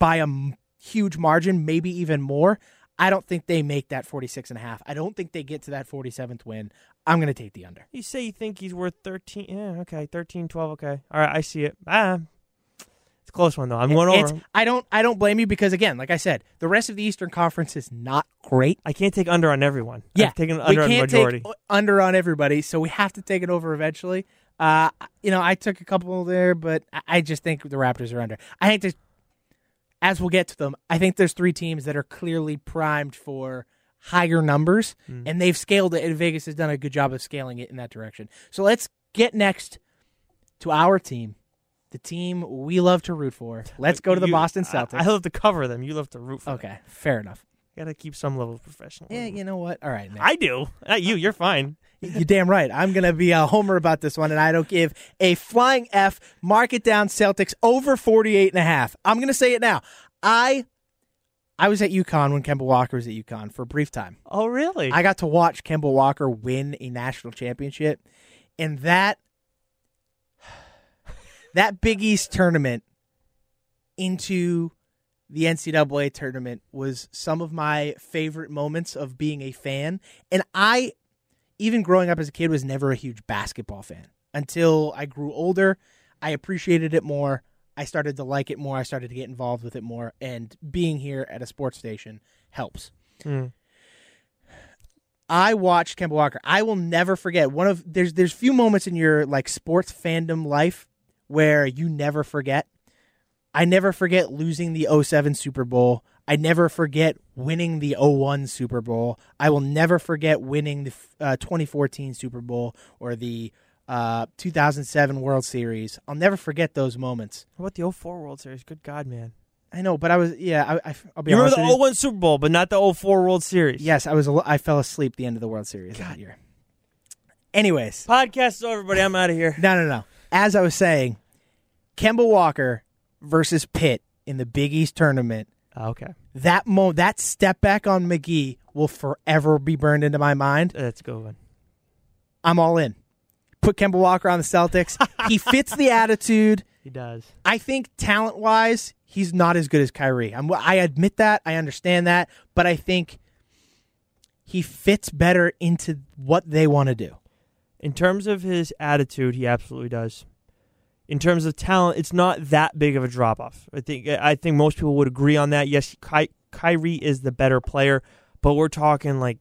by a m- huge margin, maybe even more. I don't think they make that 46 and a half. I don't think they get to that 47th win. I'm going to take the under. you say you think he's worth 13. Yeah, okay. 13, 12, okay. All right, I see it. Ah, a close one, though. I'm going It's- over. I don't I don't blame you because again, like I said, the rest of the Eastern Conference is not great. I can't take under on everyone. Yeah, I've taken we under on the can't majority. take under on everybody, so we have to take it over eventually. Uh, you know, I took a couple there, but I- just think the Raptors are under. I think there's, as we'll get to them, I think there's three teams that are clearly primed for higher numbers, Hmm. and they've scaled it, and Vegas has done a good job of scaling it in that direction. So let's get next to our team, the team we love to root for. Let's go to the You- Boston Celtics. I, love to cover them. You love to root for them. okay, fair enough. Got to keep some level of professionalism. Yeah, you know what? All right, Nick. I do. Not you. You're fine. You're damn right. I'm going to be a homer about this one, and I don't give a flying F. Mark it down, Celtics over 48 and a half. I'm going to say it now. I I was at UConn when Kemba Walker was at UConn for a brief time. Oh, really? I got to watch Kemba Walker win a national championship, and that that Big East tournament into the NCAA tournament was some of my favorite moments of being a fan. And I, even growing up as a kid, was never a huge basketball fan until I grew older. I appreciated it more. I started to like it more. I started to get involved with it more. And being here at a sports station helps. Hmm. I watched Kemba Walker. I will never forget one of there's there's few moments in your like sports fandom life where you never forget. I never forget losing the 07 Super Bowl. I never forget winning the 01 Super Bowl. I will never forget winning the uh, 2014 Super Bowl or the uh, 2007 World Series. I'll never forget those moments. How about the 04 World Series? Good God, man. I know, but I was yeah. I, will be You honest. remember the you. 01 Super Bowl, but not the 04 World Series. Yes, I was. I fell asleep at the end of the World Series God. that year. Anyways, Podcast is over, everybody. I'm out of here. No, no, no. As I was saying, Kemba Walker versus Pitt in the Big East tournament. Oh, okay. That mo that step back on McGhee will forever be burned into my mind. That's a good one. I'm all in. Put Kemba Walker on the Celtics. [laughs] he fits the attitude. He does. I think talent wise, he's not as good as Kyrie. I'm, I admit that. I understand that. But I think he fits better into what they want to do. In terms of his attitude, he absolutely does. In terms of talent, it's not that big of a drop off. I think I think most people would agree on that. Yes, Ky- Kyrie is the better player, but we're talking like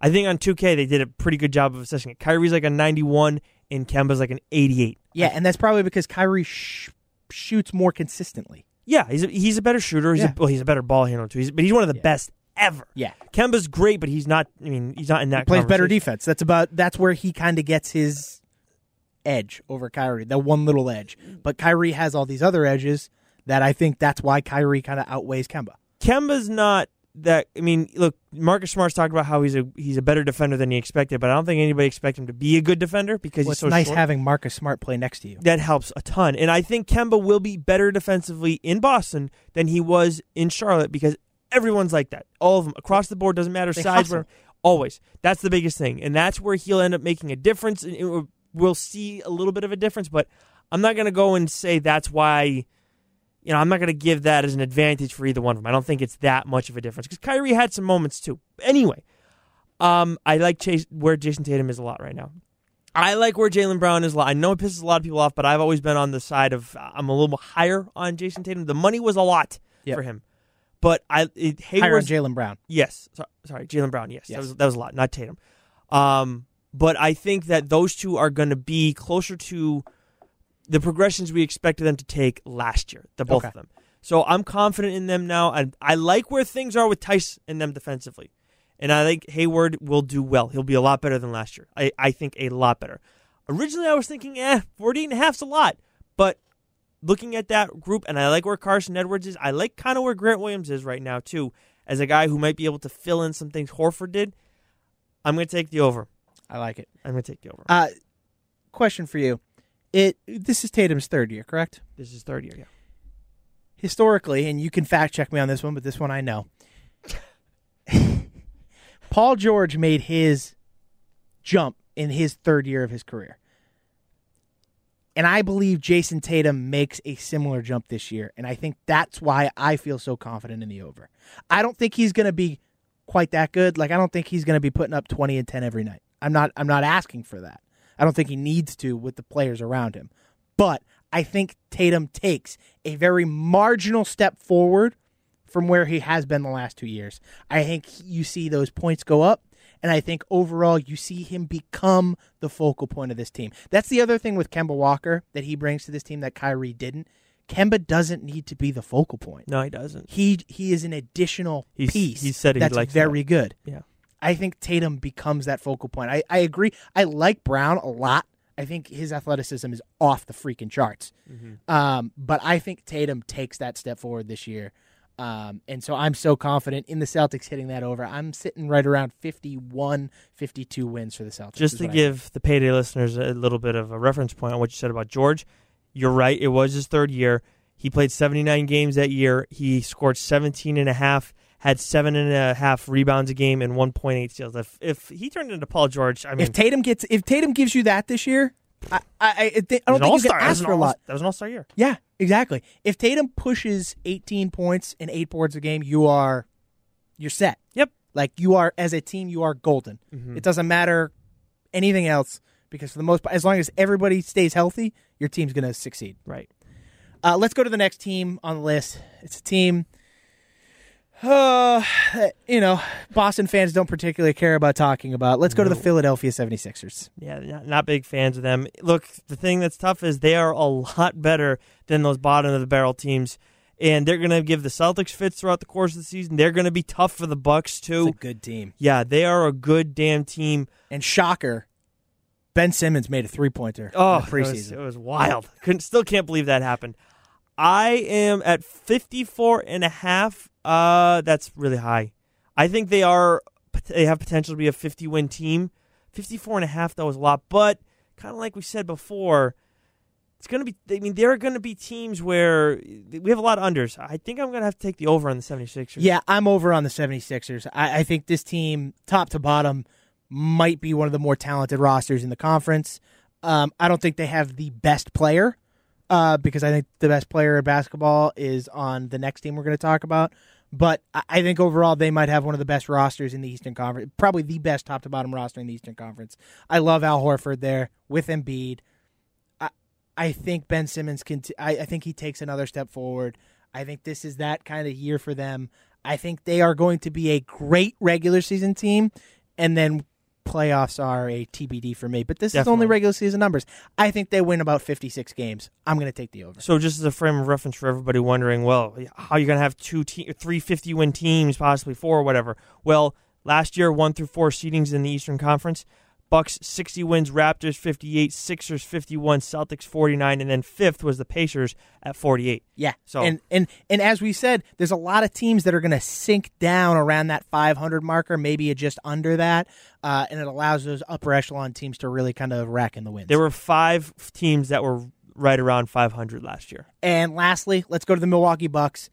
I think on 2K they did a pretty good job of assessing it. Kyrie's like a 91 and Kemba's like an 88. Yeah, and that's probably because Kyrie sh- shoots more consistently. Yeah, he's a, he's a better shooter. He's Yeah. a, well, he's a better ball handler too. He's, but he's one of the Yeah. best ever. Yeah. Kemba's great, but he's not. I mean, he's not in that. He plays better defense. That's about that's where he kind of gets his edge over Kyrie. That one little edge. But Kyrie has all these other edges that I think that's why Kyrie kind of outweighs Kemba. Kemba's not that. I mean, look, Marcus Smart's talked about how he's a he's a better defender than he expected, but I don't think anybody expected him to be a good defender because Well, he's it's so nice short. having Marcus Smart play next to you. that helps a ton. And I think Kemba will be better defensively in Boston than he was in Charlotte because everyone's like that. All of them across the board doesn't matter They size, always. That's the biggest thing, and that's where he'll end up making a difference. And it will- we'll see a little bit of a difference, but I'm not going to go and say that's why. You know, I'm not going to give that as an advantage for either one of them. I don't think it's that much of a difference because Kyrie had some moments too. Anyway, um, I like Chase, where Jayson Tatum is a lot right now. I like where Jaylen Brown is a lot. I know it pisses a lot of people off, but I've always been on the side of I'm a little higher on Jayson Tatum. The money was a lot Yep. for him, but I it, Higher on Jaylen Brown. Yes, so, sorry, Jaylen Brown. Yes, Yes. that was that was a lot, not Tatum. Um, but I think that those two are going to be closer to the progressions we expected them to take last year. The both Okay. of them. So I'm confident in them now, and I like where things are with Theis and them defensively. And I think Hayward will do well. He'll be a lot better than last year. I, I think a lot better. Originally, I was thinking, eh, 48 and a half's a lot. But looking at that group, and I like where Carsen Edwards is. I like kind of where Grant Williams is right now, too, as a guy who might be able to fill in some things Horford did. I'm going to take the over. I like it. I'm going to take the over. Uh, question for you. It this is Tatum's third year, correct? this is third year, yeah. Historically, and you can fact check me on this one, but this one I know. [laughs] Paul George made his jump in his third year of his career. And I believe Jayson Tatum makes a similar jump this year. And I think that's why I feel so confident in the over. I don't think he's going to be quite that good. Like I don't think he's going to be putting up 20 and 10 every night. I'm not I'm not asking for that. I don't think he needs to with the players around him. But I think Tatum takes a very marginal step forward from where he has been the last 2 years. I think you see those points go up and I think overall you see him become the focal point of this team. That's the other thing with Kemba Walker that he brings to this team that Kyrie didn't. Kemba doesn't need to be the focal point. No, he doesn't. He he is an additional He's- piece. he said he that's very good. Yeah. I think Tatum becomes that focal point. I, I agree. I like Brown a lot. I think his athleticism is off the freaking charts. Um, but I think Tatum takes that step forward this year. Um, and so I'm so confident in the Celtics hitting that over. I'm sitting right around 51, 52 wins for the Celtics. Just to give the payday listeners a little bit of a reference point on what you said about George, you're right. It was his third year. He played 79 games that year. He scored 17 and a half, had seven and a half rebounds a game, and 1.8 steals. If if he turned into Paul George, I mean, if Tatum gets if Tatum gives you that this year, I I, I, I don't He was an think you can ask for a lot. That was an all-star year. Yeah, exactly. If Tatum pushes 18 points and eight boards a game, you are you're set. Yep. Like you are as a team, you are golden. Mhm. It doesn't matter anything else because for the most part, as long as everybody stays healthy, your team's going to succeed. Right. Uh, let's go to the next team on the list. It's a team. Uh, you know, Boston fans don't particularly care about talking about. Let's go to the Philadelphia 76ers. Yeah, not, not big fans of them. Look, the thing that's tough is they are a [laughs] lot better than those bottom of the barrel teams, and they're going to give the Celtics fits throughout the course of the season. They're going to be tough for the Bucks It's too. a good team. Yeah, they are a good damn team. And shocker, Ben Simmons made a three pointer Oh, in the it was, preseason. it was wild. Couldn't still can't believe that happened. I am at 54 and a half. Uh that's really high. I think they are they have potential to be a 50 win team. 54 and a half though is a lot, but kind of like we said before, it's going to be I mean there are going to be teams where we have a lot of unders. I think I'm going to have to take the over on the 76ers. Yeah, I'm over on the 76ers. I, I think this team, top to bottom, might be one of the more talented rosters in the conference. Um, I don't think they have the best player uh, because I think the best player in basketball is on the next team we're going to talk about. But I, think overall they might have one of the best rosters in the Eastern Conference, probably the best top to bottom roster in the Eastern Conference. I love Al Horford there with Embiid. I, I think Ben Simmons can. T- I, I think he takes another step forward. I think this is that kind of year for them. I think they are going to be a great regular season team, and then playoffs are a TBD for me. But this is only regular season numbers. I think they win about 56 games. I'm going to take the over. So just as a frame of reference for everybody wondering, well, how are you going to have two, te- three 50 win teams, possibly four or whatever? Well, last year, one through four seedings in the Eastern Conference. Bucks 60 wins, Raptors 58, Sixers 51, Celtics 49, and then fifth was the Pacers at 48. Yeah. So- and and and as we said, there's a lot of teams that are going to sink down around that 500 marker, maybe just under that, uh, and it allows those upper echelon teams to really kind of rack in the wins. There were five teams that were right around 500 last year. and lastly, let's go to the Milwaukee Bucks.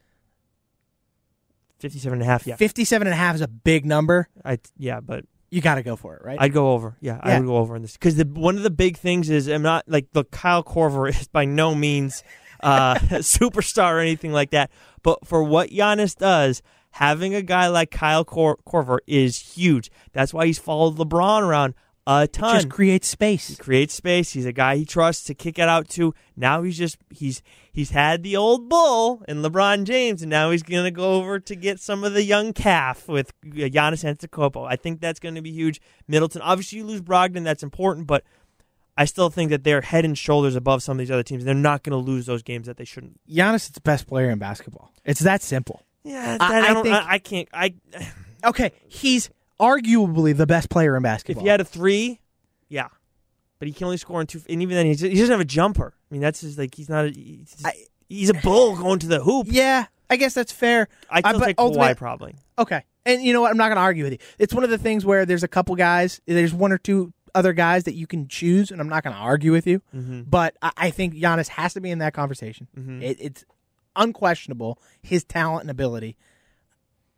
57 and a half, yeah. 57 and a half is a big number. I, yeah, but you got to go for it, right? I'd go over. Yeah, I would go over in this because the one of the big things is I'm not like the Kyle Korver is by no means uh, [laughs] a superstar or anything like that. But for what Giannis does, having a guy like Kyle Cor- Korver is huge. That's why he's followed LeBron around a ton. Just creates space. He creates space. He's a guy he trusts to kick it out to. Now he's just he's he's had the old bull in LeBron James, and now he's gonna go over to get some of the young calf with uh, Giannis Antetokounmpo. I think that's going to be huge. Middleton, obviously, you lose Brogdon, that's important, but I still think that they're head and shoulders above some of these other teams. They're not going to lose those games that they shouldn't. Giannis is the best player in basketball. It's that simple. Yeah, I- that, I, I don't, think- I, I can't. I [sighs] Okay, he's arguably the best player in basketball. if he had a three, yeah. But he can only score in two, and even then, he's, he doesn't have a jumper. I mean, that's just like he's not. A, he's, I- he's a bull going to the hoop. [laughs] yeah, I guess that's fair. I still but take Kawhi probably. Okay. And you know what? I'm not going to argue with you. It's one of the things where there's a couple guys, there's one or two other guys that you can choose, and I'm not going to argue with you. Mm-hmm. But I, I think Giannis has to be in that conversation. Mhm. It, it's unquestionable his talent and ability.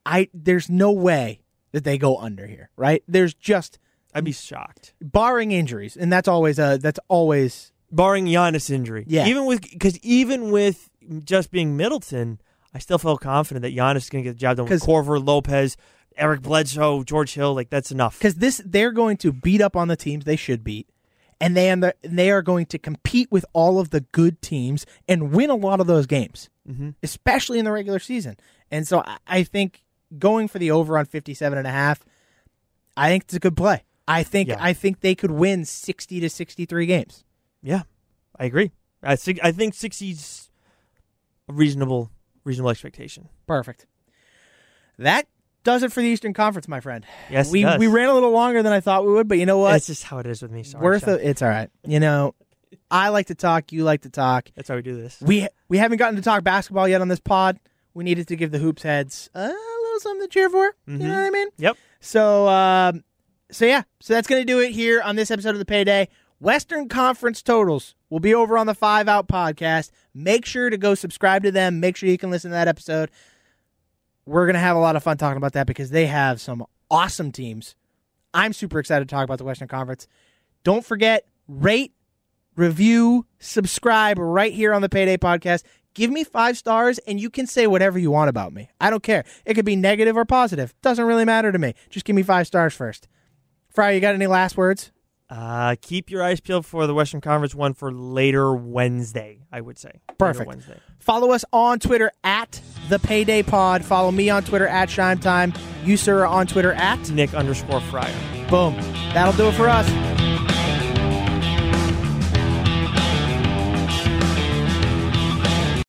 I there's no way that they go under here, right? There's just I'd be shocked, barring injuries, and that's always a that's always barring Giannis injury. Yeah. even with because even with just being Middleton, I still felt confident that Giannis is going to get the job done with Korver, Lopez, Eric Bledsoe, George Hill. Like that's enough. because this they're going to beat up on the teams they should beat, and they and they are going to compete with all of the good teams and win a lot of those games, Mm-hmm. especially in the regular season. And so I, I think going for the over on 57 and a half, I think it's a good play. I think Yeah. I think they could win 60 to 63 games. Yeah, I agree. I think I think sixty's a reasonable reasonable expectation. Perfect. That does it for the Eastern Conference, my friend. Yes, we we ran a little longer than I thought we would, but you know what? That's just how it is with me. Sorry, Worth Sean. it. It's all right. You know, I like to talk. You like to talk. That's how we do this. We we haven't gotten to talk basketball yet on this pod. We needed to give the hoops heads a little something to cheer for. You know Mhm. what I mean? Yep. So um, so yeah, so that's gonna do it here on this episode of the Payday. Western Conference totals will be over on the Five Out podcast. Make sure to go subscribe to them. Make sure you can listen to that episode. We're gonna have a lot of fun talking about that because they have some awesome teams. I'm super excited to talk about the Western Conference. Don't forget, rate, review, subscribe right here on the Payday Podcast. Give me five stars and you can say whatever you want about me. I don't care. It could be negative or positive. Doesn't really matter to me. Just give me five stars first. Fry, you got any last words? Uh, keep your eyes peeled for the Western Conference one for later Wednesday. I would say. Later Perfect. Wednesday. Follow us on Twitter at the Payday Pod. Follow me on Twitter at Shime Time. You, sir, are on Twitter at Nick underscore Friar. Boom. That'll do it for us.